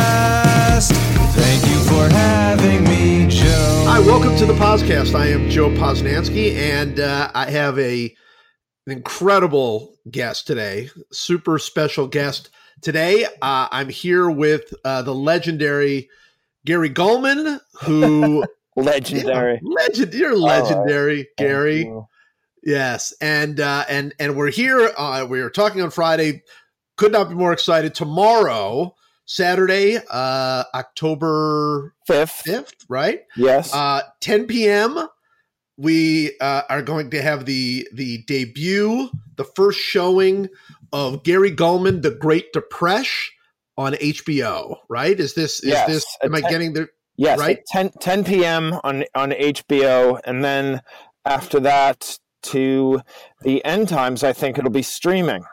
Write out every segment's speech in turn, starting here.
Podcast. Thank you for having me, Joe. Hi, welcome to the podcast. I am Joe Posnanski, and uh, I have a an incredible guest today, super special guest today. Uh, I'm here with uh, the legendary Gary Gulman, who legendary. Yeah, legend, you're legendary, Thank Gary. you. Yes, and uh, and and we're here. Uh, we were talking on Friday. Could not be more excited. Tomorrow, Saturday, uh, October Fifth. fifth, right? Yes. Uh, 10 p.m. We uh, are going to have the the debut, the first showing of Gary Gulman, The Great Depresh on HBO. Right? Is this is Yes, this? Am I getting the yes. right? 10, 10 p.m. on on HBO, and then after that to the end times, I think it'll be streaming.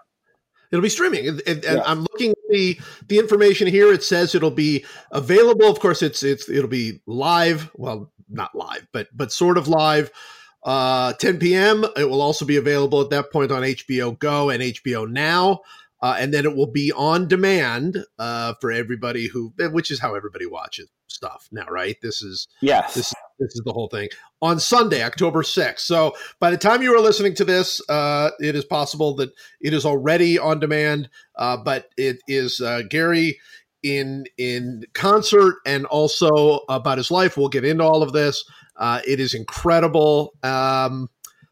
It'll be streaming, and, and- Yeah. I'm looking at the the information here. It says it'll be available. Of course, it's it's it'll be live. Well, not live, but but sort of live. Uh, 10 p.m. It will also be available at that point on HBO Go and HBO Now, uh, and then it will be on demand uh, for everybody who, which is how everybody watches stuff now, right? This is Yes. this this is the whole thing on Sunday, October 6th. So by the time you are listening to this, uh, it is possible that it is already on demand, uh, but it is uh, Gary in in concert and also about his life. We'll get into all of this. Uh, it is incredible. Um,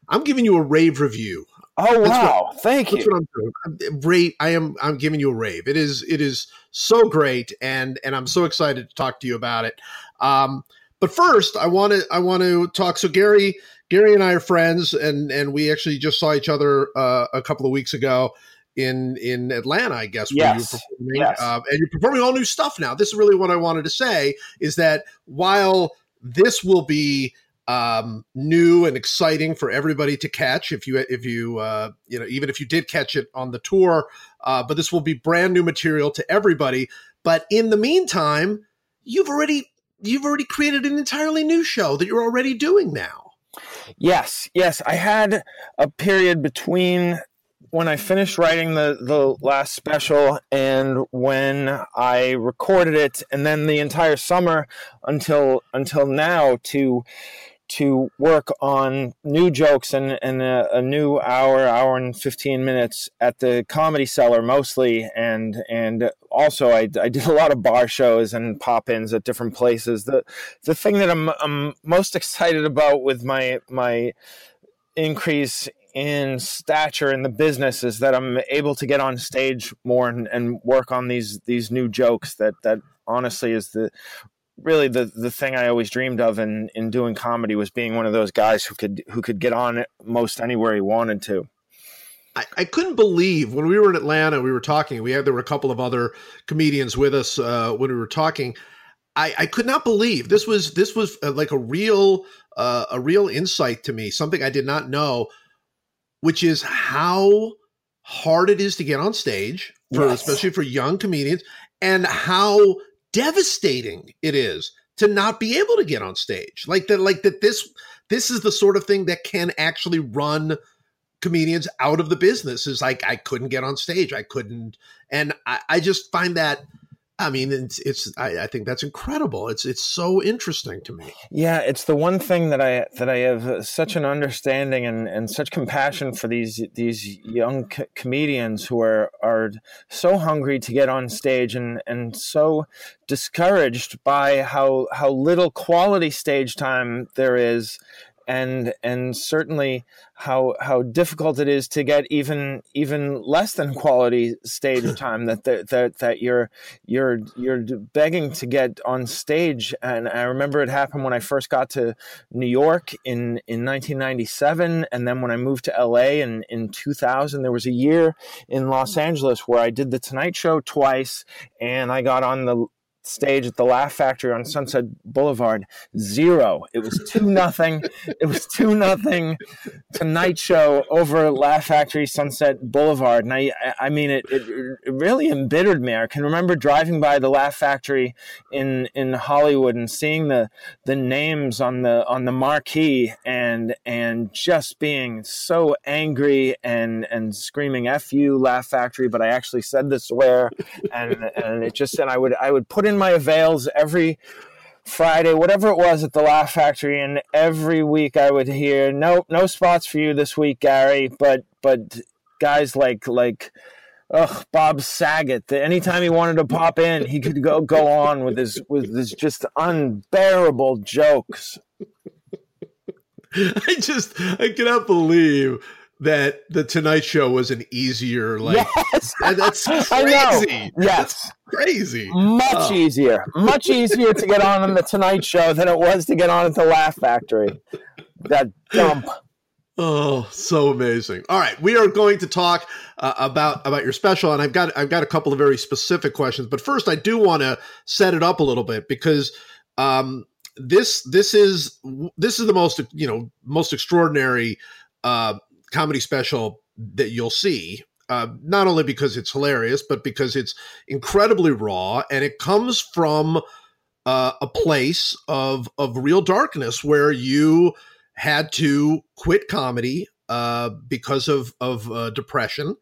I'm giving you a rave review. oh that's wow! Thank That's you. what I'm doing. I'm. I am. I'm giving you a rave. It is. It is so great, and and I'm so excited to talk to you about it. Um, but first, I want to. I want to talk. So Gary, Gary and I are friends, and and we actually just saw each other uh, a couple of weeks ago in in Atlanta, I guess. where Yes. performing. Yes. Uh, and you're performing all new stuff now. This is really what I wanted to say. Is that while this will be um, new and exciting for everybody to catch if you if you uh, you know even if you did catch it on the tour uh, but this will be brand new material to everybody but in the meantime you've already you've already created an entirely new show that you're already doing now Yes, yes. I had a period between when I finished writing the the last special and when I recorded it, and then the entire summer until until now to to work on new jokes and, and a, a new hour, hour and fifteen minutes at the Comedy Cellar mostly, and and also I, I did a lot of bar shows and pop-ins at different places. The the thing that I'm I'm most excited about with my my increase in stature in the business is that I'm able to get on stage more and, and work on these these new jokes that that honestly is the really the the thing I always dreamed of in in doing comedy was being one of those guys who could who could get on most anywhere he wanted to. I, I couldn't believe when we were in Atlanta we were talking we had there were a couple of other comedians with us uh, when we were talking I, I could not believe this was this was uh, like a real uh, a real insight to me something I did not know which is how hard it is to get on stage for Yes. especially for young comedians and how devastating it is to not be able to get on stage like that like that this this is the sort of thing that can actually run comedians out of the business is like I couldn't get on stage. I couldn't and I, I just find that I mean it's it's I, I think that's incredible. It's it's so interesting to me. Yeah, it's the one thing that I that I have uh, such an understanding and, and such compassion for these these young co- comedians who are are so hungry to get on stage and and so discouraged by how how little quality stage time there is and and certainly how how difficult it is to get even even less than quality stage time that that that, that you're you're you're begging to get on stage. And I remember it happened when I first got to New York in in 1997 and then when I moved to LA in in 2000 there was a year in Los Angeles where I did the Tonight Show twice and I got on the stage at the Laugh Factory on Sunset Boulevard? Zero. It was two nothing. it was two nothing. Tonight Show over Laugh Factory Sunset Boulevard, and I I mean it, it it really embittered me. I can remember driving by the Laugh Factory in in Hollywood and seeing the the names on the on the marquee and and just being so angry and and screaming "f you, Laugh Factory," but I actually said the swear, and and it just and I would I would put in my avails every Friday, whatever it was at the Laugh Factory, and every week I would hear, "Nope, no spots for you this week, Gary." But but guys like like ugh, Bob Saget. That anytime he wanted to pop in, he could go go on with his with his just unbearable jokes. I just I cannot believe that the Tonight Show was an easier like yes. that's crazy. Yes, that's crazy. Much oh. easier, much easier to get on on the Tonight Show than it was to get on at the Laugh Factory. That dump. Oh, so amazing! All right, we are going to talk uh, about about your special, and I've got I've got a couple of very specific questions. But first, I do want to set it up a little bit because um, this this is this is the most you know most extraordinary uh, comedy special that you'll see. Uh, not only because it's hilarious, but because it's incredibly raw, and it comes from uh, a place of of real darkness where you had to quit comedy uh, because of of uh, depression,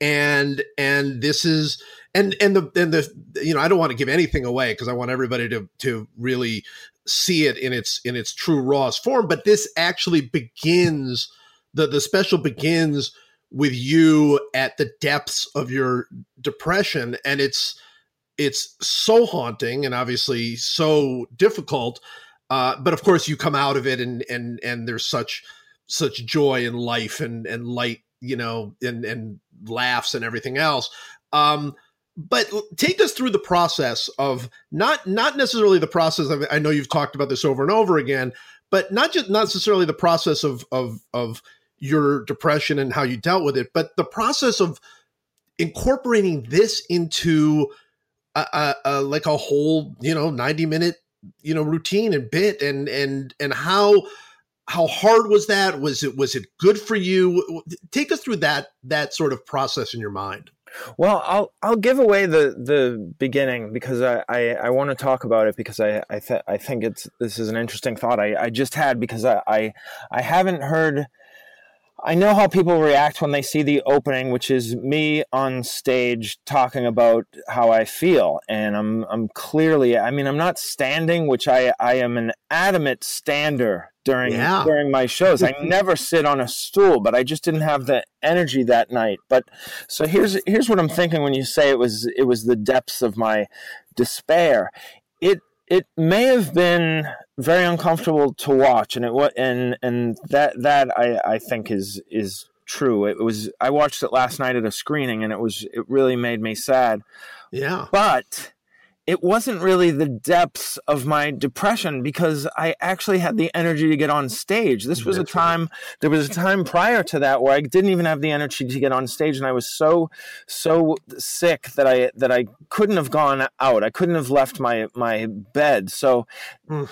and and this is and and the and the you know I don't want to give anything away because I want everybody to to really see it in its in its true rawest form. But this actually begins the the special begins with you at the depths of your depression, and it's it's so haunting and obviously so difficult uh, but of course, you come out of it, and and and there's such such joy in life and and light, you know, and and laughs and everything else. Um, but take us through the process of not not necessarily the process of I know you've talked about this over and over again, but not just not necessarily the process of of of your depression and how you dealt with it, but the process of incorporating this into a, a, a like a whole you know 90 minute you know routine and bit and and and how how hard was that? Was it was it good for you? Take us through that that sort of process in your mind. Well i'll i'll give away the the beginning because i i, I want to talk about it because i i, th- I think it's this is an interesting thought i i just had because i i, I haven't heard I know how people react when they see the opening, which is me on stage talking about how I feel. And I'm, I'm clearly, I mean, I'm not standing, which I, I am an adamant stander during, yeah. during my shows. I never sit on a stool, but I just didn't have the energy that night. But so here's, here's what I'm thinking when you say it was, it was the depths of my despair. It, it may have been very uncomfortable to watch, and it was and and that that I I think is is true. It was I watched it last night at a screening, and it was it really made me sad. Yeah, but it wasn't really the depths of my depression because I actually had the energy to get on stage. This was a time, there was a time prior to that where I didn't even have the energy to get on stage. And I was so, so sick that I, that I couldn't have gone out. I couldn't have left my, my bed. So, mm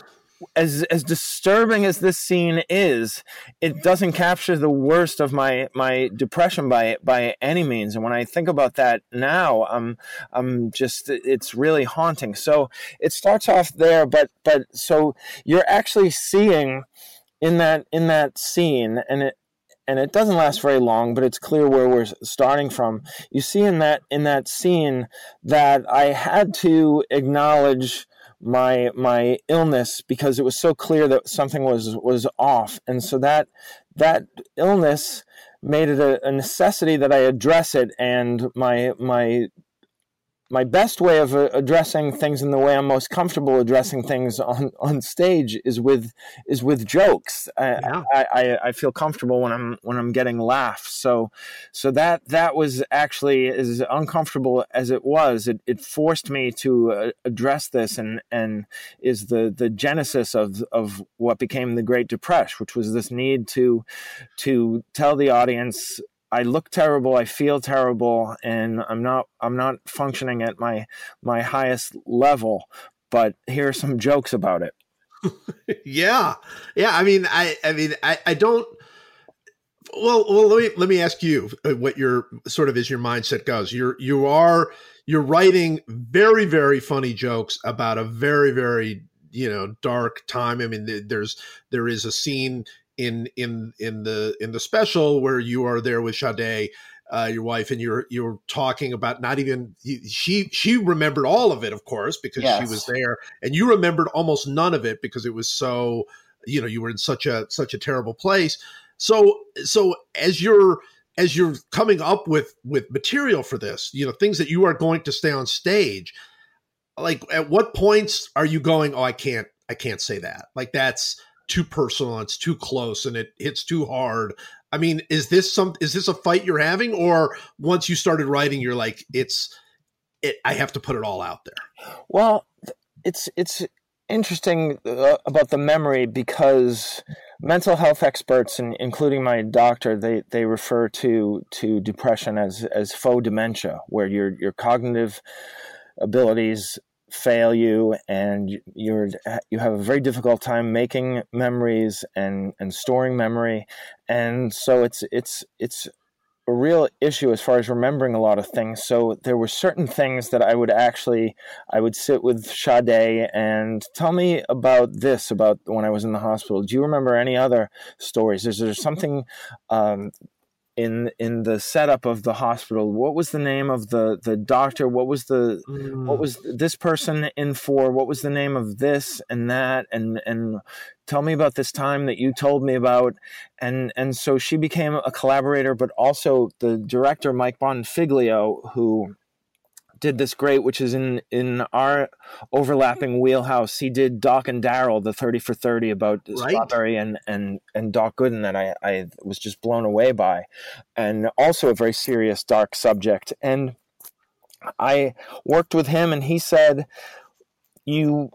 as as disturbing as this scene is, it doesn't capture the worst of my my depression by by any means. And when I think about that now, I'm I'm just it's really haunting. So it starts off there, but but so you're actually seeing in that in that scene, and it and it doesn't last very long, but it's clear where we're starting from. You see in that in that scene that I had to acknowledge my my illness because it was so clear that something was was off. And so that that illness made it a, a necessity that I address it and my my my best way of uh, addressing things in the way I'm most comfortable addressing things on, on stage is with is with jokes. Yeah. I, I, I feel comfortable when I'm when I'm getting laughs. So so that that was actually as uncomfortable as it was. It, it forced me to uh, address this and and is the the genesis of of what became the Great Depresh, which was this need to to tell the audience I look terrible, I feel terrible, and I'm not I'm not functioning at my my highest level. But here are some jokes about it. yeah, yeah. I mean, I I mean, I I don't. Well, well, let me let me ask you what your sort of is your mindset goes. You're you are you're writing very very funny jokes about a very very you know dark time. I mean, there's there is a scene in in in the in the special where you are there with Sade, uh, your wife, and you're you're talking about not even she she remembered all of it, of course, because yes. she was there, and you remembered almost none of it because it was so you know you were in such a such a terrible place. So so as you're as you're coming up with with material for this, you know things that you are going to stay on stage. Like at what points are you going? Oh, I can't I can't say that. Like that's too personal, it's too close, and it hits too hard. I mean, is this some is this a fight you're having, or once you started writing, you're like, it's it, I have to put it all out there. Well, it's it's interesting uh, about the memory because mental health experts, and including my doctor, they, they refer to to depression as as faux dementia, where your your cognitive abilities fail you and you're you have a very difficult time making memories and and storing memory. And so it's it's it's a real issue as far as remembering a lot of things. So there were certain things that I would actually I would sit with Sade and tell me about this about when I was in the hospital. Do you remember any other stories? Is there something um, in in the setup of the hospital what was the name of the the doctor? What was the mm. what was this person in for? What was the name of this and that? And and tell me about this time that you told me about. And and so she became a collaborator but also the director Mike Bonfiglio who did this great, which is in in our overlapping hmm. wheelhouse. He did Doc and Darryl, the thirty for thirty about right. Strawberry and and and Doc Gooden that I I was just blown away by, and also a very serious dark subject. And I worked with him, and he said, "You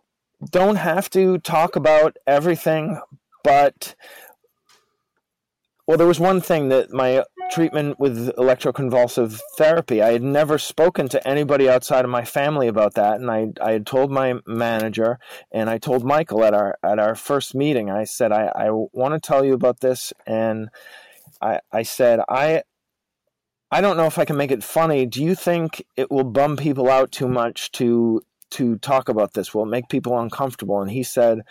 don't have to talk about everything, but." Well, there was one thing that my treatment with electroconvulsive therapy. I had never spoken to anybody outside of my family about that, and I I had told my manager and I told Michael at our at our first meeting. I said I I want to tell you about this, and I I said I. I don't know if I can make it funny. Do you think it will bum people out too much to to talk about this? Will it make people uncomfortable? And he said,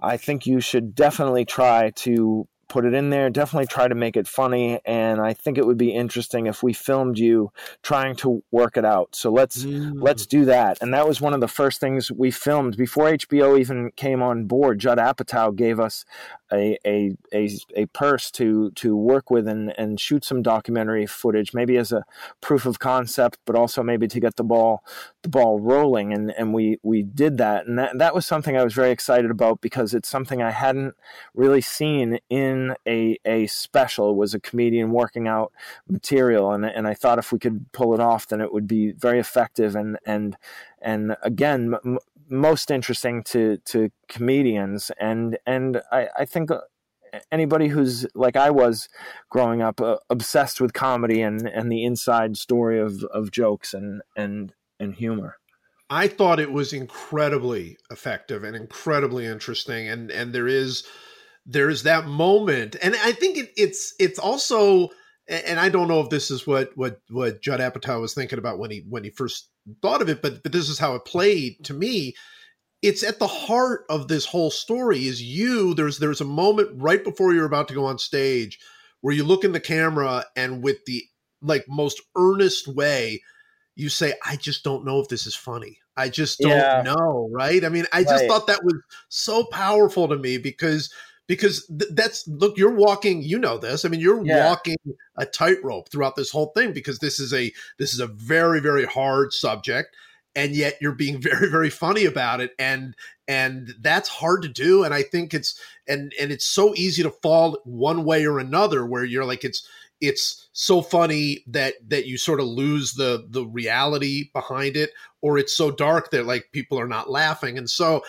I think you should definitely try to put it in there. Definitely try to make it funny, and I think it would be interesting if we filmed you trying to work it out. So let's mm. let's do that. And that was one of the first things we filmed before HBO even came on board. Judd Apatow gave us a a a, a purse to to work with and and shoot some documentary footage, maybe as a proof of concept, but also maybe to get the ball the ball rolling. And and we we did that, and that that was something I was very excited about because it's something I hadn't really seen in a a special. Was a comedian working out material, and and I thought if we could pull it off, then it would be very effective and and and again m- most interesting to to comedians and and I, I think uh, anybody who's like I was growing up uh, obsessed with comedy and and the inside story of of jokes and and and humor. I thought it was incredibly effective and incredibly interesting and and there is there's that moment and I think it, it's it's also and I don't know if this is what what what Judd Apatow was thinking about when he when he first thought of it, but but this is how it played to me. It's at the heart of this whole story. Is you there's there's a moment right before you're about to go on stage where you look in the camera and with the like most earnest way you say, "I just don't know if this is funny. I just don't yeah. know." Right? I mean, I just right. thought that was so powerful to me because because th- that's look you're walking you know this i mean you're yeah. walking a tightrope throughout this whole thing because this is a this is a very very hard subject and yet you're being very very funny about it and and that's hard to do and i think it's and and it's so easy to fall one way or another where you're like it's it's so funny that that you sort of lose the the reality behind it or it's so dark that like people are not laughing and so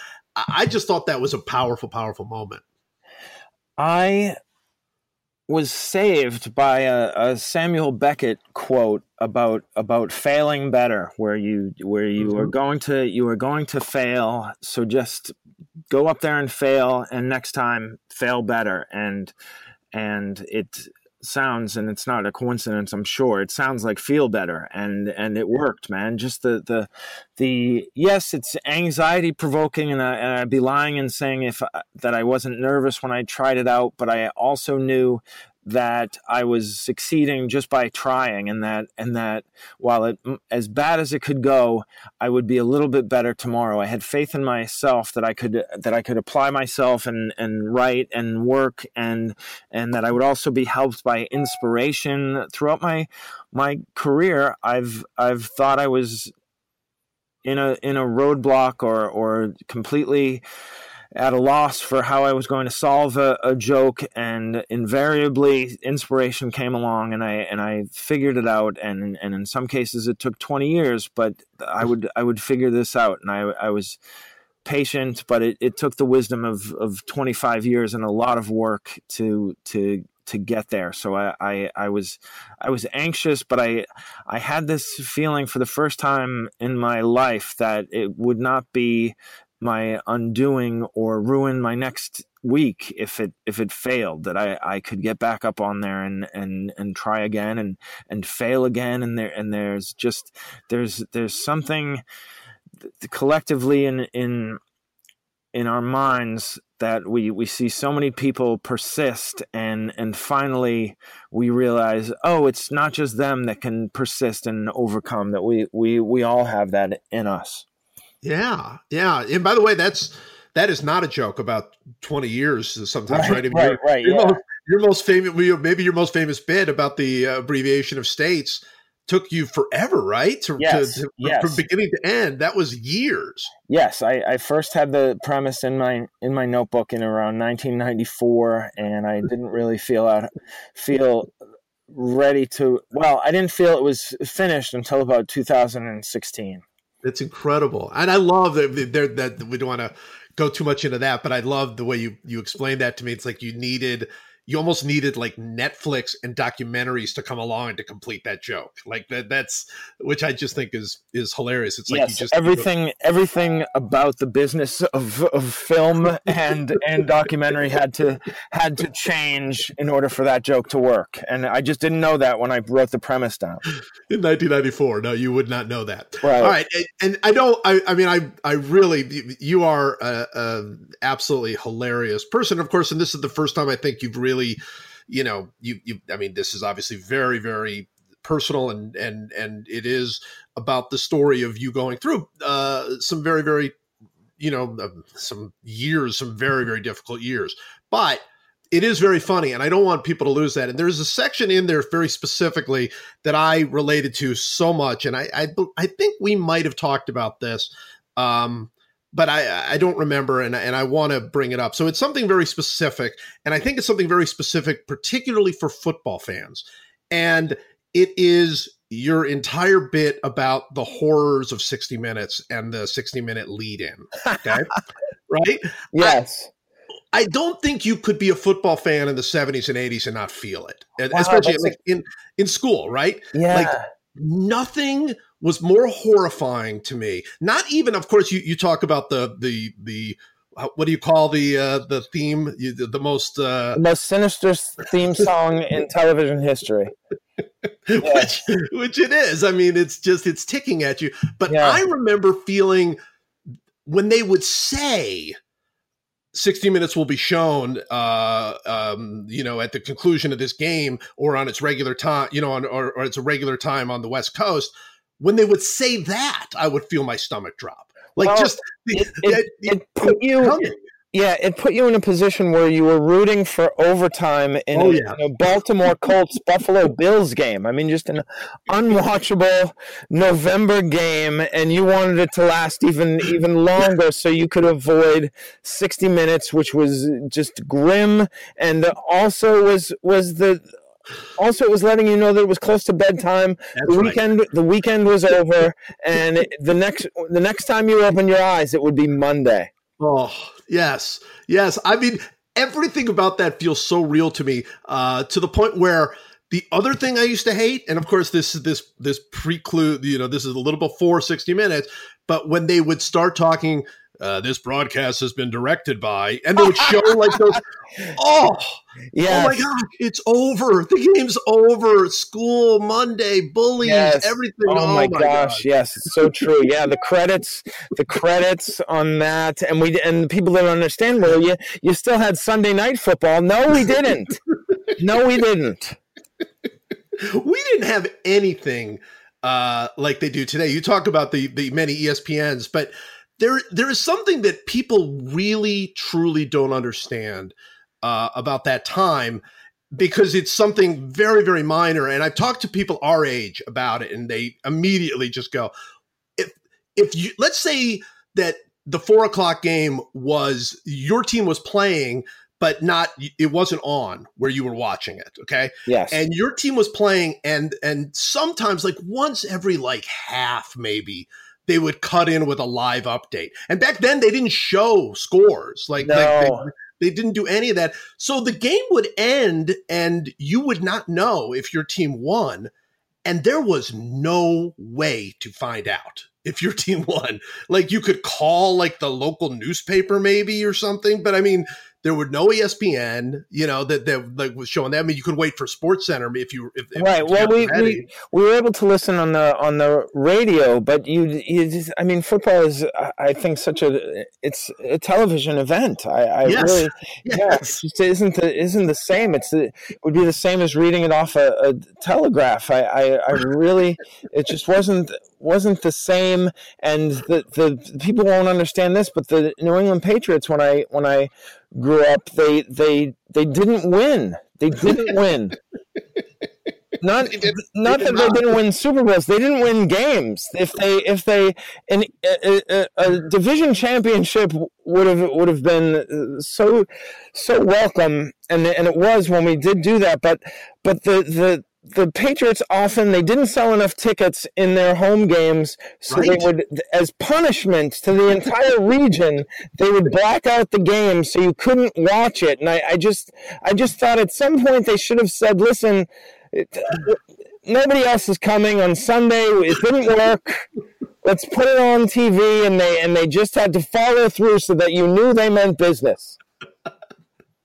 i just thought that was a powerful powerful moment I was saved by a, a, Samuel Beckett quote about about failing better, where you where you mm-hmm. are going to you are going to fail, so just go up there and fail, and next time fail better, and and it sounds and it's not a coincidence i'm sure it sounds like feel better and and it worked man. Just the the the yes it's anxiety provoking and, I, and i'd be lying and saying if that i wasn't nervous when i tried it out but i also knew that I was succeeding just by trying, and that and that while it as bad as it could go, I would be a little bit better tomorrow. I had faith in myself that I could that I could apply myself and and write and work, and and that I would also be helped by inspiration throughout my my career. I've I've thought I was in a in a roadblock or or completely at a loss for how I was going to solve a, a, joke, and invariably inspiration came along, and I and I figured it out. And and in some cases it took twenty years, but I would I would figure this out, and I I was patient, but it, it took the wisdom of of twenty five years and a lot of work to to to get there. So I, I, I was I was anxious, but I I had this feeling for the first time in my life that it would not be my undoing or ruin my next week if it if it failed that I, I could get back up on there and and and try again and and fail again. And there and there's just there's there's something collectively in in in our minds that we we see so many people persist and and finally we realize oh it's not just them that can persist and overcome that we we we all have that in us yeah, yeah. And by the way, that's that is not a joke about 20 years sometimes, right? Right, right, right your, yeah. most, your most famous, maybe your most famous bit about the uh, abbreviation of states took you forever, right? To, yes, to, to, yes. From beginning to end, that was years. Yes, I, I, first had the premise in my in my notebook in around 1994, and I didn't really feel out feel ready to. Well, I didn't feel it was finished until about 2016. It's incredible, and I love that. That we don't want to go too much into that, but I love the way you you explained that to me. It's like you needed you almost needed like Netflix and documentaries to come along to complete that joke. Like that that's which I just think is is hilarious. It's like yes, just everything everything about the business of, of film and and documentary had to had to change in order for that joke to work. And I just didn't know that when I wrote the premise down. In 1994. No, you would not know that. Right. All right. And, and I don't I I mean I I really you are a, a absolutely hilarious person of course and this is the first time I think you've really really, you know, you you I mean, this is obviously very, very personal and and and it is about the story of you going through uh, some very, very, you know, uh, some years, some very, very difficult years. But it is very funny and i don't want people to lose that and there's a section in there very specifically that i related to so much and i i, I think we might have talked about this um, but I, I don't remember and, and I want to bring it up. So it's something very specific. And I think it's something very specific, particularly for football fans. And it is your entire bit about the horrors of 60 minutes and the 60 minute lead in. Okay. right? Yes. I, I, don't think you could be a football fan in the 70s and 80s and not feel it. Wow, Especially like in, in school, right? Yeah. Like nothing was more horrifying to me. Not even, of course, you, you talk about the the the what do you call the uh, the theme? You, the, the, most uh... the most sinister theme song in television history. which, which it is. I mean, it's just it's ticking at you. But yeah. I remember feeling when they would say 60 minutes will be shown uh, um, you know at the conclusion of this game or on its regular time you know on, or, or it's a regular time on the west coast when they would say that i would feel my stomach drop like well, just it, it, it, put you yeah, it put you in a position where you were rooting for overtime in, oh, a, yeah. in a, Baltimore Colts Buffalo Bills game. I mean, just an unwatchable November game, and you wanted it to last even even longer so you could avoid sixty minutes, which was just grim, and also was was the also it was letting you know that it was close to bedtime. That's the weekend right. the weekend was over, and the next the next time you open your eyes, it would be Monday. Oh, yes. Yes. I mean, everything about that feels so real to me, uh, to the point where the other thing I used to hate, and of course this is this this preclude, you know, this is a little before 60 minutes, but when they would start talking, uh, this broadcast has been directed by, and they would show like those, oh, Yes. oh my gosh, it's over. The game's over. School, Monday, bullies, Yes. everything. Oh, my, gosh, yes, it's so true. Yeah, the credits, the credits on that, and we and people didn't understand. Well, you you still had Sunday night football. No, we didn't. No, we didn't. we didn't have anything uh, like they do today. You talk about the the many ESPNs, but there there is something that people really truly don't understand uh, about that time because it's something very very minor. And I've talked to people our age about it, and they immediately just go, if if you let's say that the four o'clock game was your team was playing. But not, it wasn't on where you were watching it. Okay Yes. and your team was playing and and sometimes like once every like half maybe they would cut in with a live update. And back then they didn't show scores. Like, like they, they didn't do any of that. So the game would end and you would not know if your team won and there was no way to find out if your team won. Like you could call like the local newspaper maybe or something but i mean there were no ESPN, you know, that that like was showing that. I mean, you could wait for SportsCenter if you if, right. if Well, we, we we were able to listen on the on the radio, but you you just, I mean, football is I- think such a it's a television event. I, I Yes. really yeah, it yes, just isn't the isn't the same. It's it would be the same as reading it off a, a telegraph. I, I I really it just wasn't wasn't the same. And the the people won't understand this, but the New England Patriots when I when I grew up, they they they didn't win. They didn't win. Not did- not that did they didn't win Super Bowls. They didn't win games. If they if they an, a, a, a division championship would have would have been uh, so so welcome, and and it was when we did do that. But but the the the Patriots often they didn't sell enough tickets in their home games, so Right. they would, as punishment to the entire region, they would black out the game so you couldn't watch it. And I, I just I just thought at some point they should have said, listen. It, nobody else is coming on Sunday. It didn't work. Let's put it on TV, and they and they just had to follow through so that you knew they meant business.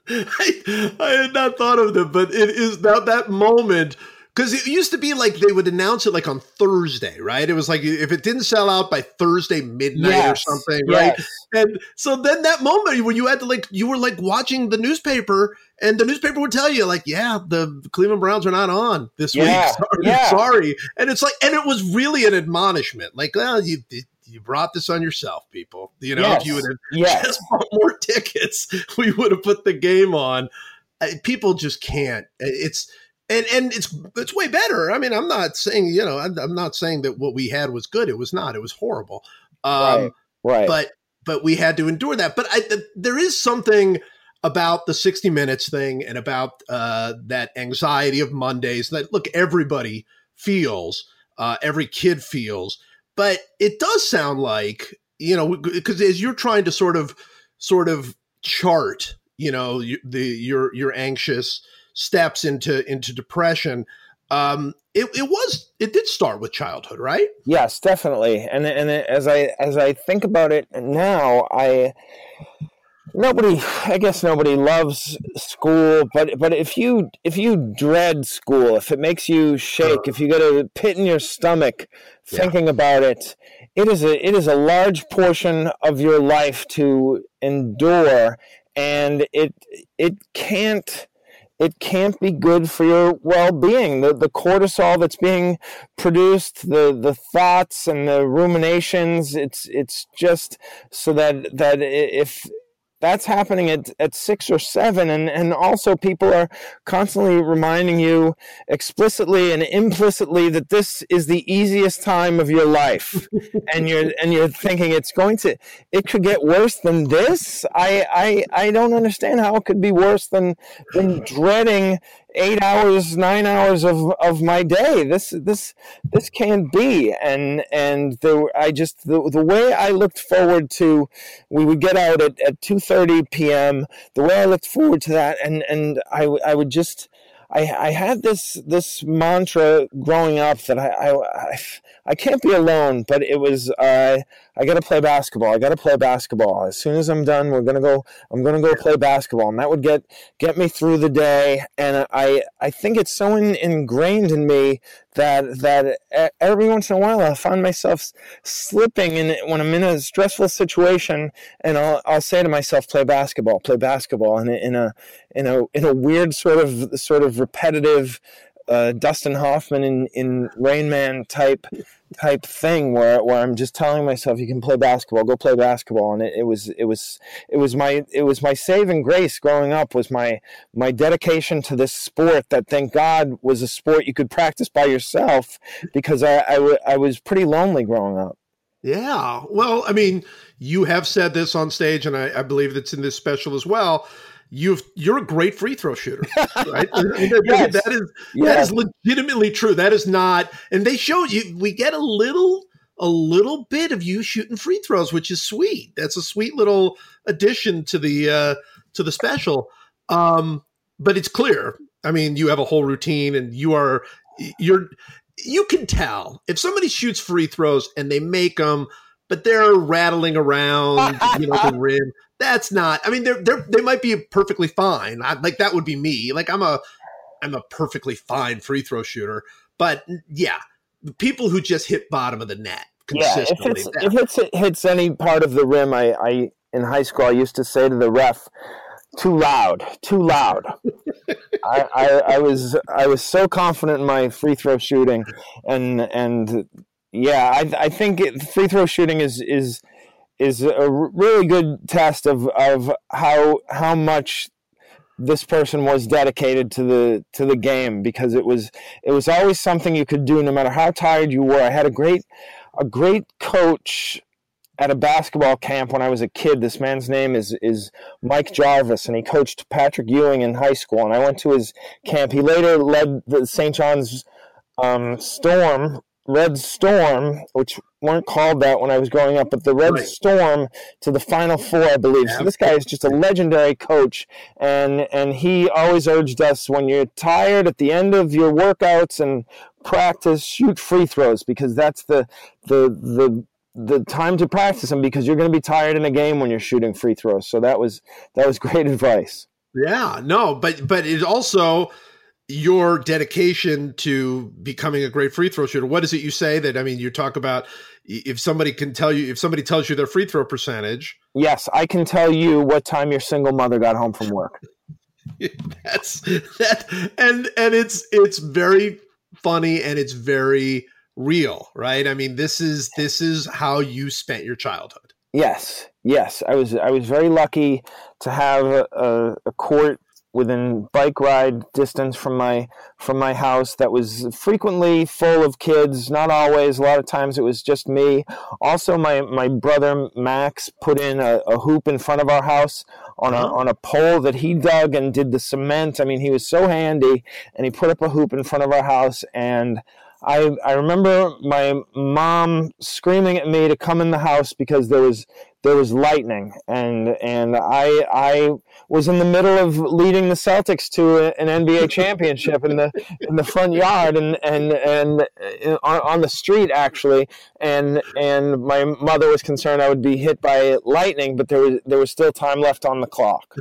I, I had not thought of them, but it is that that moment because it used to be like they would announce it like on Thursday, right? It was like if it didn't sell out by Thursday midnight Yes, or something, right? yes. And so then that moment when you had to like you were like watching the newspaper and the newspaper would tell you like, yeah, the Cleveland Browns are not on this Yeah, week. Sorry, yeah. sorry. And it's like and it was really an admonishment. Like, well, you you brought this on yourself, people. You know, Yes, if you would have just bought more tickets, we would have put the game on. People just can't. It's and and it's it's way better. I mean, I'm not saying you know I'm, not saying that what we had was good. It was not. It was horrible. Um, right, right. But but we had to endure that. But I, th- there is something about the 60 minutes thing and about uh, that anxiety of Mondays that look everybody feels, uh, every kid feels. But it does sound like you know because as you're trying to sort of sort of chart, you know, you, the your your anxious steps into into depression. Um, it, it was it did start with childhood, right? Yes, definitely. And and as I as I think about it now, I nobody I guess nobody loves school, but but if you if you dread school, if it makes you shake, if you get a pit in your stomach Yeah. thinking about it, it is a it is a large portion of your life to endure and it it can't it can't be good for your well-being. The the cortisol that's being produced the the thoughts and the ruminations it's it's just so that that if that's happening at, at six or seven. And, and also people are constantly reminding you explicitly and implicitly that this is the easiest time of your life. And you're and you're thinking it's going to it could get worse than this? I i i don't understand how it could be worse than than dreading eight hours, nine hours of, of my day. This this this can't be. And and the I just the, the way I looked forward to we would get out at, at two thirty p.m. The way I looked forward to that, and and I I would just I, I had this this mantra growing up that I, I, I can't be alone, but it was uh, I got to play basketball. I got to play basketball. As soon as I'm done, we're gonna go. I'm gonna go play basketball, and that would get get me through the day. And I I think it's so in, ingrained in me that that every once in a while I find myself slipping in when I'm in a stressful situation, and I'll I'll say to myself, "Play basketball, play basketball," and in a in a in a weird sort of sort of repetitive uh, Dustin Hoffman in, in Rain Man type type thing where, where I'm just telling myself you can play basketball, go play basketball, and it, it was it was it was my it was my saving grace growing up was my my dedication to this sport that thank God was a sport you could practice by yourself because I, I, w- I was pretty lonely growing up. Yeah, well, I mean, you have said this on stage, and I, I believe that's in this special as well you've you're a great free throw shooter, right? yes. That is that is legitimately true. That is not, and they show you. We get a little a little bit of you shooting free throws, which is sweet. That's a sweet little addition to the uh, to the special. Um, but it's clear. I mean, you have a whole routine, and you are you're you can tell if somebody shoots free throws and they make them but they're rattling around, you know, the rim that's not. I mean, they're they're they might be perfectly fine. I, like that would be me. Like I'm a I'm a perfectly fine free throw shooter. But yeah, people who just hit bottom of the net consistently. Yeah, if, it's, if it's, it hits any part of the rim, I, I in high school I used to say to the ref, "Too loud, too loud." I, I, I was I was so confident in my free throw shooting, and and yeah, I I think it, free throw shooting is is is a really good test of, of how how much this person was dedicated to the to the game because it was it was always something you could do no matter how tired you were. I had a great a great coach at a basketball camp when I was a kid. This man's name is is Mike Jarvis, and he coached Patrick Ewing in high school. And I went to his camp. He later led the St. John's um, Storm Red Storm, which weren't called that when I was growing up, but the Red right. Storm to the Final Four, I believe. Yeah. So this guy is just a legendary coach, and and he always urged us when you're tired at the end of your workouts and practice, shoot free throws because that's the the the the time to practice them because you're going to be tired in a game when you're shooting free throws. So that was that was great advice. Yeah, no, but but it also your dedication to becoming a great free throw shooter. What is it you say that I mean you talk about if somebody can tell you if somebody tells you their free throw percentage. Yes, I can tell you what time your single mother got home from work. That's that and and it's it's very funny and it's very real, right? I mean, this is this is how you spent your childhood. Yes, yes, I was I was very lucky to have a, a court within bike ride distance from my from my house that was frequently full of kids not always. A lot of times it was just me. Also my my brother max put in a, a hoop in front of our house on a uh-huh. on a pole that he dug and did the cement. I mean he was so handy and he put up a hoop in front of our house and I, I remember my mom screaming at me to come in the house because there was there was lightning and and I I was in the middle of leading the Celtics to an NBA championship in the in the front yard and and and uh, on, on the street actually and and my mother was concerned I would be hit by lightning but there was there was still time left on the clock.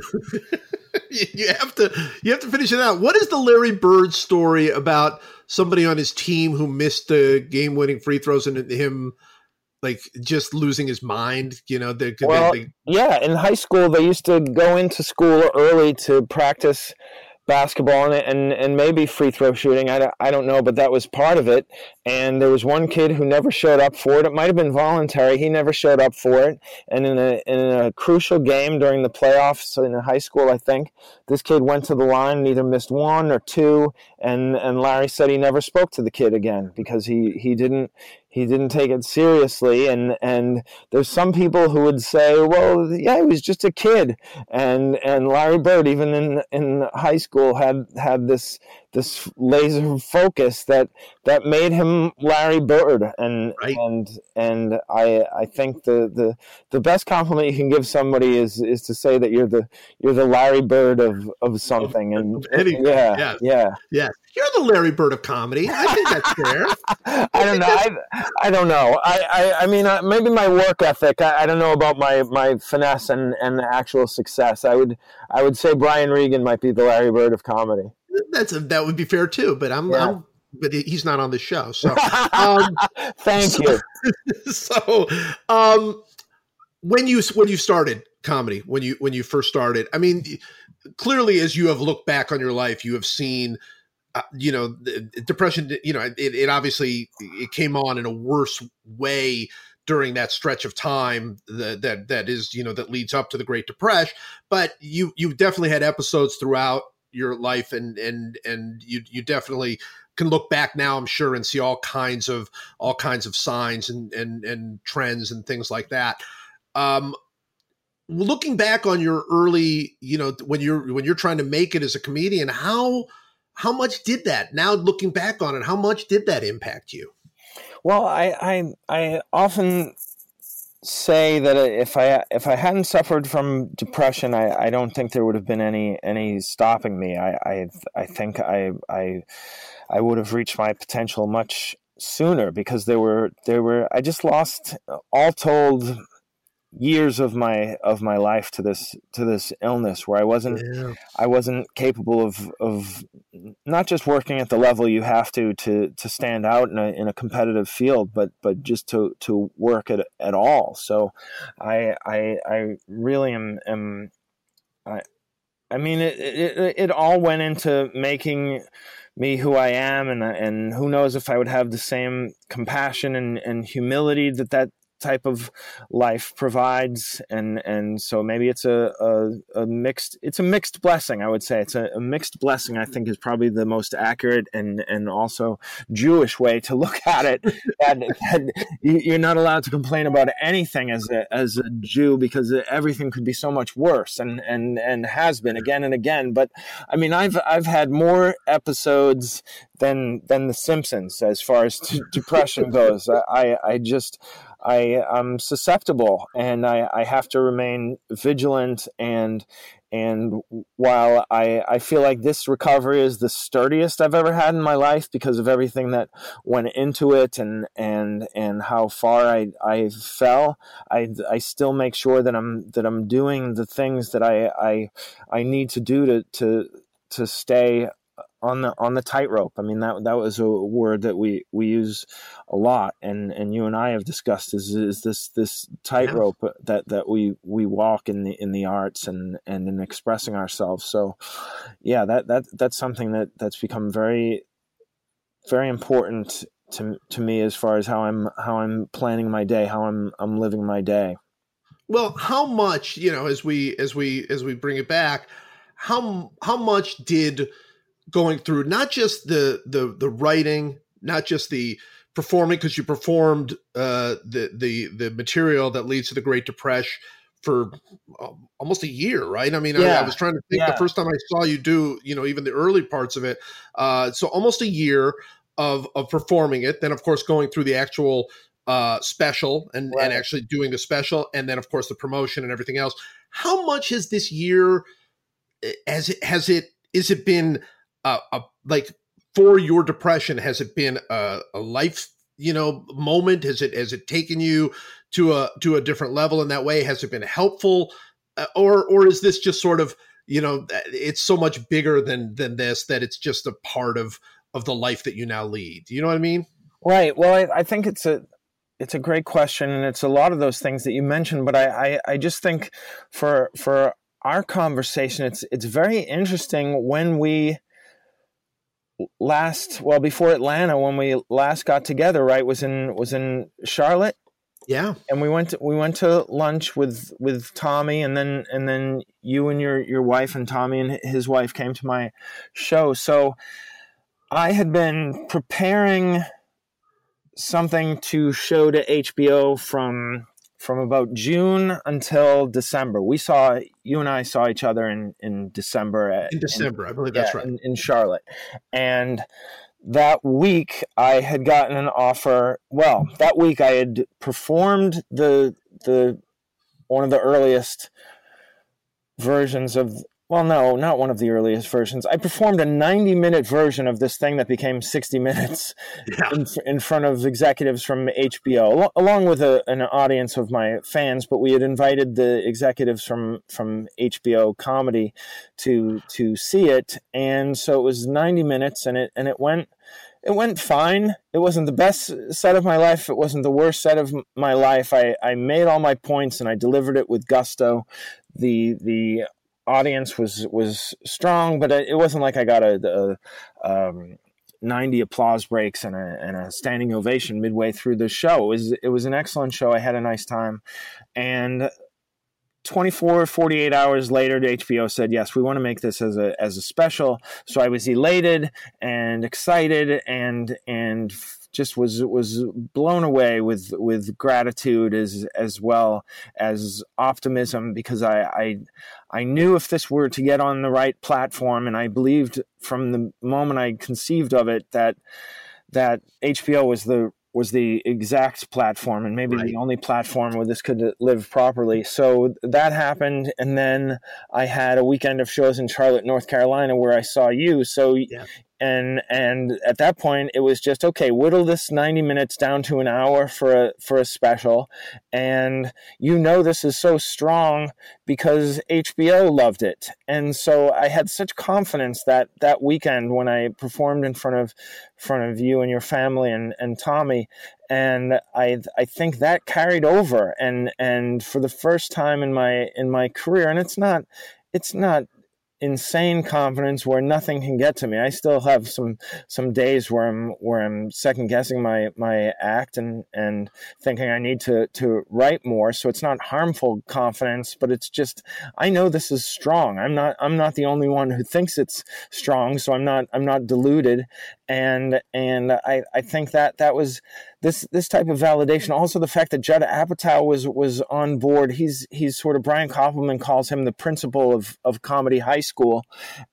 you have to you have to finish it out. What is the Larry Bird story about somebody on his team who missed the game winning free throws and him like just losing his mind you know they, well, they, they, yeah in high school they used to go into school early to practice basketball and, and, and maybe free throw shooting. I I don't know, but that was part of it. And there was one kid who never showed up for it. It might have been voluntary. He never showed up for it. And in a, in a crucial game during the playoffs in high school, I think, this kid went to the line and either missed one or two. And, and Larry said he never spoke to the kid again because he, he didn't, he didn't take it seriously. And and there's some people who would say well yeah he was just a kid. And and Larry Bird even in in high school had had this this laser focus that that made him Larry Bird. And right. and and I I think the the the best compliment you can give somebody is is to say that you're the you're the Larry Bird of of something. And yeah yeah yeah. Yeah you're the Larry Bird of comedy I think that's fair I don't know I, I don't know I I, I mean uh, maybe my work ethic I, I don't know about my my finesse and and actual success I would I would say Brian Regan might be the Larry Bird of comedy that's a, that would be fair too. But I'm, yeah. I'm but he's not on the show. So um, thank so, you. So um, when you when you started comedy, when you when you first started, I mean, clearly as you have looked back on your life, you have seen. Uh, you know, depression. You know, it, it obviously it came on in a worse way during that stretch of time that, that that is you know that leads up to the Great Depresh. But you you definitely had episodes throughout your life and and and you you definitely can look back now i'm sure and see all kinds of all kinds of signs and and and trends and things like that um looking back on your early you know when you're when you're trying to make it as a comedian how how much did that now looking back on it how much did that impact you well i i i often say that if I if I hadn't suffered from depression, I, I don't think there would have been any any stopping me. I I, I think I I I would have reached my potential much sooner because there were there were I just lost all told years of my of my life to this to this illness where I wasn't yeah. I wasn't capable of of not just working at the level you have to to to stand out in a in a competitive field but but just to to work at at all so I I I really am am I I mean it it, it all went into making me who I am, and and who knows if I would have the same compassion and, and humility that that type of life provides and and so maybe it's a, a, a mixed it's a mixed blessing i would say. It's a, a, mixed blessing i think is probably the most accurate and and also jewish way to look at it. That, you're not allowed to complain about anything as a as a jew because everything could be so much worse and and and has been again and again. But i mean i've i've had more episodes than than the simpsons as far as t- depression goes. I, I i just I am susceptible and I, I have to remain vigilant and and while I, I feel like this recovery is the sturdiest I've ever had in my life because of everything that went into it and and and how far I, I fell, I, I still make sure that I'm that I'm doing the things that I I, I need to do to to to stay on the on the tightrope. I mean that that was a word that we we use a lot, and and you and I have discussed is is this this tightrope yeah. that that we we walk in the in the arts and and in expressing ourselves. So, yeah, that that that's something that that's become very very important to to me as far as how I'm how I'm planning my day, how I'm I'm living my day. Well, how much you know as we as we as we bring it back, how how much did going through not just the the the writing, not just the performing because you performed uh, the the the material that leads to the Great Depresh for um, almost a year, right? I mean, yeah. I, I, was trying to think yeah. the first time I saw you do, you know, even the early parts of it. Uh, so almost a year of of performing it. Then, of course, going through the actual uh, special and right. and actually doing the special, and then of course the promotion and everything else. How much has this year eh, has it has it is it been a, a like for your depression has it been a, a life you know moment? Has it has it taken you to a to a different level in that way? Has it been helpful? Uh, or or is this just sort of you know it's so much bigger than than this that it's just a part of of the life that you now lead? You know what i mean? Right. Well i, I think it's a it's a great question and it's a lot of those things that you mentioned but I, I i just think for for our conversation it's it's very interesting when we last well before Atlanta when we last got together right was in was in Charlotte. Yeah. And we went to, we went to lunch with with Tommy and then and then you and your your wife and Tommy and his wife came to my show. So I had been preparing something to show to HBO from from about June until December. We saw you and I saw each other in in December. At, in December, in, I believe that's right. In, in Charlotte, and that week I had gotten an offer. Well, that week I had performed the the one of the earliest versions of well, no, not one of the earliest versions. I performed a 90 minute version of this thing that became 60 minutes yeah. in, in, front of executives from HBO, along with a, an audience of my fans. But we had invited the executives from, from HBO comedy to, to see it. And so it was 90 minutes and it, and it went, it went fine. It wasn't the best set of my life. It wasn't the worst set of my life. I, I made all my points and I delivered it with gusto. The the audience was was strong, but it wasn't like I got a, a um, 90 applause breaks and a, and a standing ovation midway through the show. It was, it was an excellent show. I had a nice time. And 24 48 hours later hbo said yes we want to make this as a as a special. So i was elated and excited and and just was was blown away with with gratitude as as well as optimism because I, I I knew if this were to get on the right platform and I believed from the moment I conceived of it that that HBO was the was the exact platform and maybe right. the only platform where this could live properly. So that happened, and then I had a weekend of shows in Charlotte, North Carolina, where I saw you. So yeah and and at that point it was just okay whittle this 90 minutes down to an hour for a for a special. And you know this is so strong because HBO loved it. And so I had such confidence that that weekend when I performed in front of front of you and your family and and Tommy. And I I think that carried over and and for the first time in my in my career. And it's not it's not insane confidence where nothing can get to me. I still have some some days where I'm where I'm second guessing my my act and and thinking I need to to write more. So it's not harmful confidence, but it's just I know this is strong. I'm not I'm not the only one who thinks it's strong, so I'm not I'm not deluded and and I, I think that that was this this type of validation. Also, the fact that Judd Apatow was was on board. He's he's sort of Brian Koppelman calls him the principal of of comedy high school,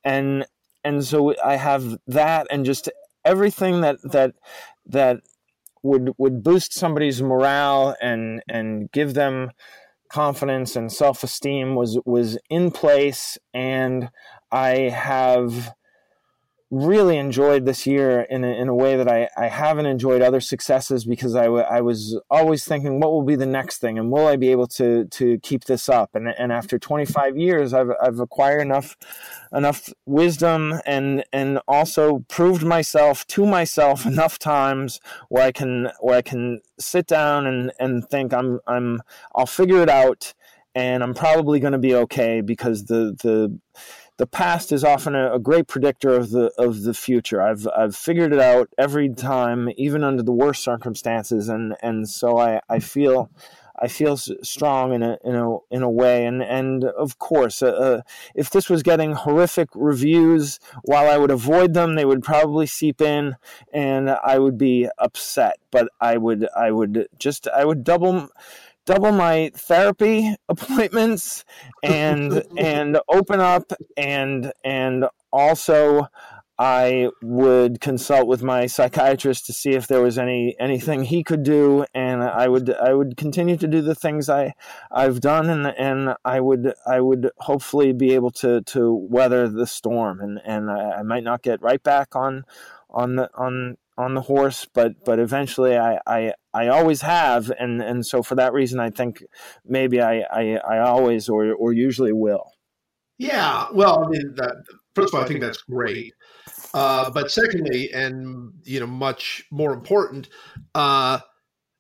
and and so I have that and just everything that that that would would boost somebody's morale and and give them confidence and self esteem was was in place, and I have really enjoyed this year in a, in a way that I, I haven't enjoyed other successes because I, w- I was always thinking what will be the next thing and will I be able to to keep this up? And and after 25 years I've I've acquired enough enough wisdom and and also proved myself to myself enough times where I can where I can sit down and and think I'm I'm I'll figure it out and I'm probably going to be okay because the the the past is often a, a, great predictor of the of the future. I've I've figured it out every time, even under the worst circumstances, and and so I, I feel I feel strong in a in a in a way, and and of course, uh, uh, if this was getting horrific reviews, while I would avoid them, they would probably seep in, and I would be upset. But I would I would just I would double double my therapy appointments and and open up and and also I would consult with my psychiatrist to see if there was any anything he could do, and I would I would continue to do the things I I've done, and and I would I would hopefully be able to to weather the storm, and and I, I might not get right back on on the on on the horse, but but eventually I, I I always have, and and so for that reason I think maybe I I, I always or or usually will. Yeah, well, I mean, that, first of all, I think that's great. Uh, but secondly, and you know, much more important, uh,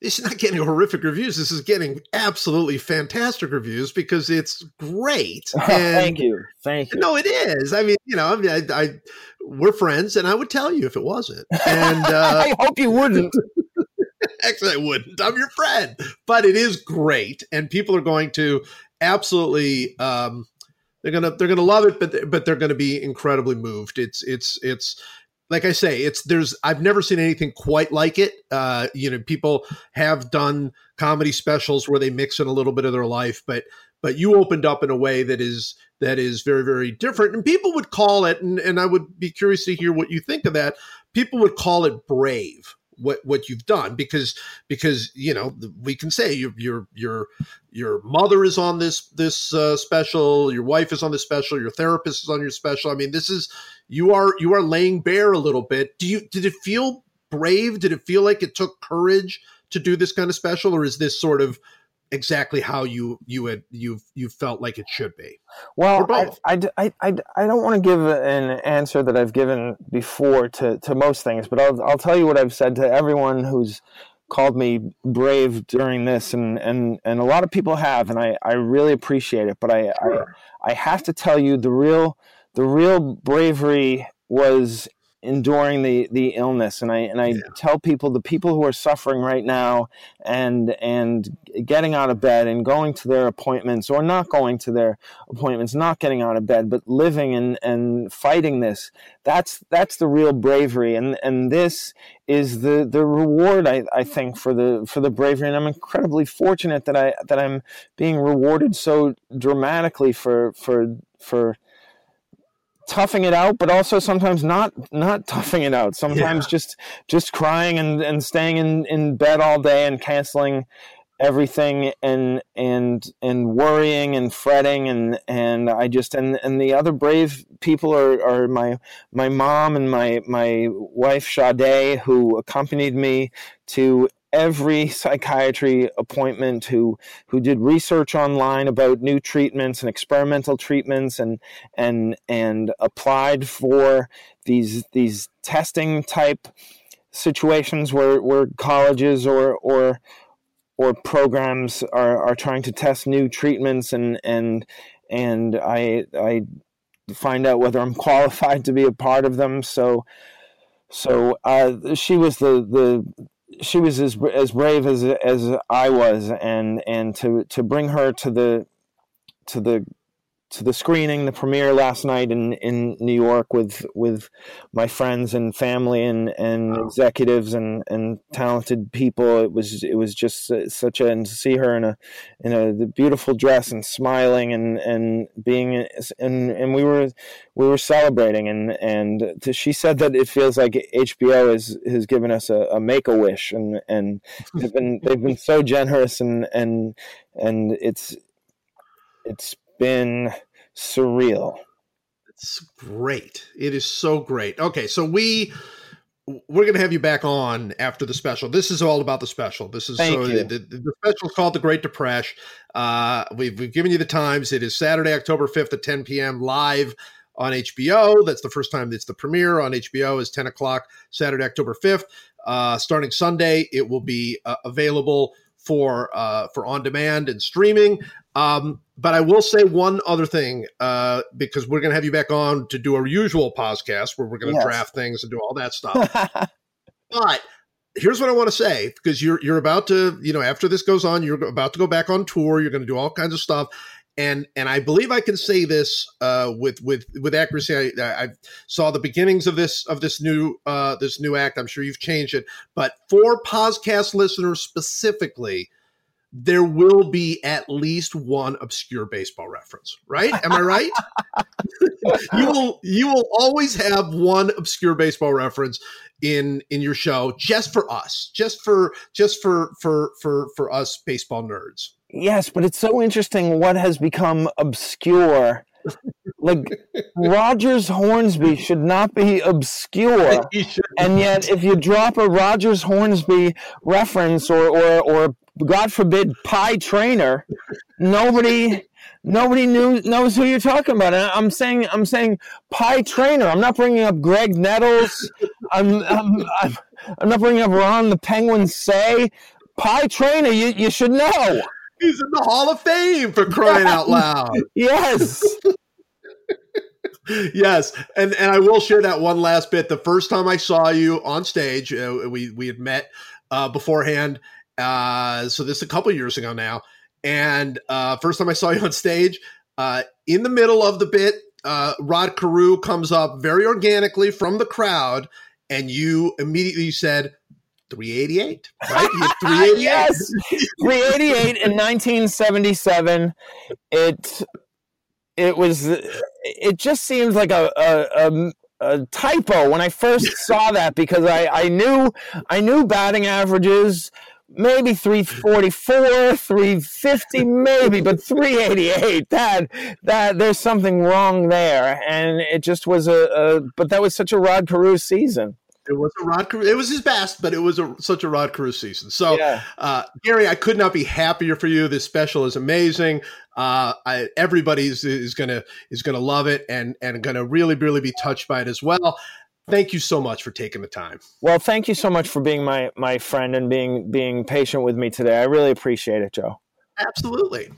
is not getting horrific reviews. This is getting absolutely fantastic reviews because it's great. And, Thank you. Thank you. No, it is. I mean, you know, I, mean, I, I we're friends, and I would tell you if it wasn't. And uh, I hope you wouldn't. actually, I wouldn't. I'm your friend, but it is great, and people are going to absolutely. Um, they're gonna they're gonna love it, but but they're gonna be incredibly moved. It's it's it's like I say, it's there's I've never seen anything quite like it. Uh, you know, people have done comedy specials where they mix in a little bit of their life, but but you opened up in a way that is that is very very different, and people would call it, and and I would be curious to hear what you think of that. People would call it brave what what you've done because because you know we can say your your your your mother is on this this uh, special your wife is on this special your therapist is on your special i mean this is you are you are laying bare a little bit. Do you did it feel brave? Did it feel like it took courage to do this kind of special or is this sort of exactly how you you had you you felt like it should be? Well I, I, I, I, don't want to give an answer that i've given before to, to most things but I'll, I'll tell you what i've said to everyone who's called me brave during this and and and a lot of people have and i i really appreciate it but i sure. i i have to tell you the real the real bravery was enduring the the illness. And i and i yeah. tell people the people who are suffering right now and and getting out of bed and going to their appointments or not going to their appointments not getting out of bed but living and and fighting this that's that's the real bravery. And and this is the the reward I, I think for the for the bravery. And I'm incredibly fortunate that I that I'm being rewarded so dramatically for for for toughing it out, but also sometimes not not toughing it out. Sometimes yeah. just just crying and, and staying in, in bed all day and canceling everything and and and worrying and fretting and and I just and and the other brave people are, are my my mom and my my wife Sade who accompanied me to every psychiatry appointment who who did research online about new treatments and experimental treatments and and and applied for these these testing type situations where where colleges or or or programs are, are trying to test new treatments and and and I I find out whether I'm qualified to be a part of them. So so uh, she was the the she was as as brave as as I was, and and to to bring her to the to the to the screening, the premiere last night in, in New York with with my friends and family and, and executives and, and talented people. It was it was just such a and to see her in a in a beautiful dress and smiling and, and being and and we were we were celebrating and and to, she said that it feels like HBO has has given us a, a make a wish and and they've been they've been so generous and and and it's it's been surreal. It's great. It is so great. Okay, so we we're going to have you back on after the special. This is all about the special. This is Thank so the, the, the, special is called The Great Depresh. Uh, we've, we've given you the times. It is Saturday, October 5th at 10 p.m. live on HBO. That's the first time it's the premiere on HBO is 10 o'clock Saturday, October 5th. Uh, starting Sunday, it will be uh, available for uh, for on demand and streaming. Um, but I will say one other thing uh, because we're going to have you back on to do our usual podcast where we're going to yes. draft things and do all that stuff. but here's what I want to say because you're you're about to you know after this goes on you're about to go back on tour. You're going to do all kinds of stuff. And and I believe I can say this uh, with with with accuracy. I, I, saw the beginnings of this of this new uh, this new act. I'm sure you've changed it, but for podcast listeners specifically, there will be at least one obscure baseball reference, right? Am I right? you will you will always have one obscure baseball reference in in your show just for us, just for just for for for for us baseball nerds. Yes, but it's so interesting what has become obscure. like Rogers Hornsby should not be obscure, and yet if you drop a Rogers Hornsby reference or or or God forbid, Pie Traynor, nobody nobody knew knows who you're talking about. And I'm saying I'm saying Pie Traynor. I'm not bringing up Graig Nettles. I'm I'm, I'm, I'm not bringing up Ron the Penguin Cey. Pie Traynor. You you should know. He's in the Hall of Fame for crying out loud. yes. yes, and and I will share that one last bit. The first time I saw you on stage, uh, we we had met uh, beforehand, uh, so this is a couple years ago now. And uh, first time I saw you on stage, uh, in the middle of the bit, uh, Rod Carew comes up very organically from the crowd, and you immediately said 388, right? 388. yes, 388 in 1977. It it was it just seems like a, a, a a typo when I first saw that because I, I knew I knew batting averages maybe 344 350 maybe but 388 that that there's something wrong there and it just was a, a but that was such a Rod Carew season it was a Rod Carew. It was his best, but it was a, such a Rod Carew season. So, Yeah. uh, Gary, I could not be happier for you. This special is amazing. Uh, I, everybody is, is gonna is gonna love it and and gonna really really be touched by it as well. Thank you so much for taking the time. well thank you so much for being my my friend and being being patient with me today I really appreciate it Joe Absolutely.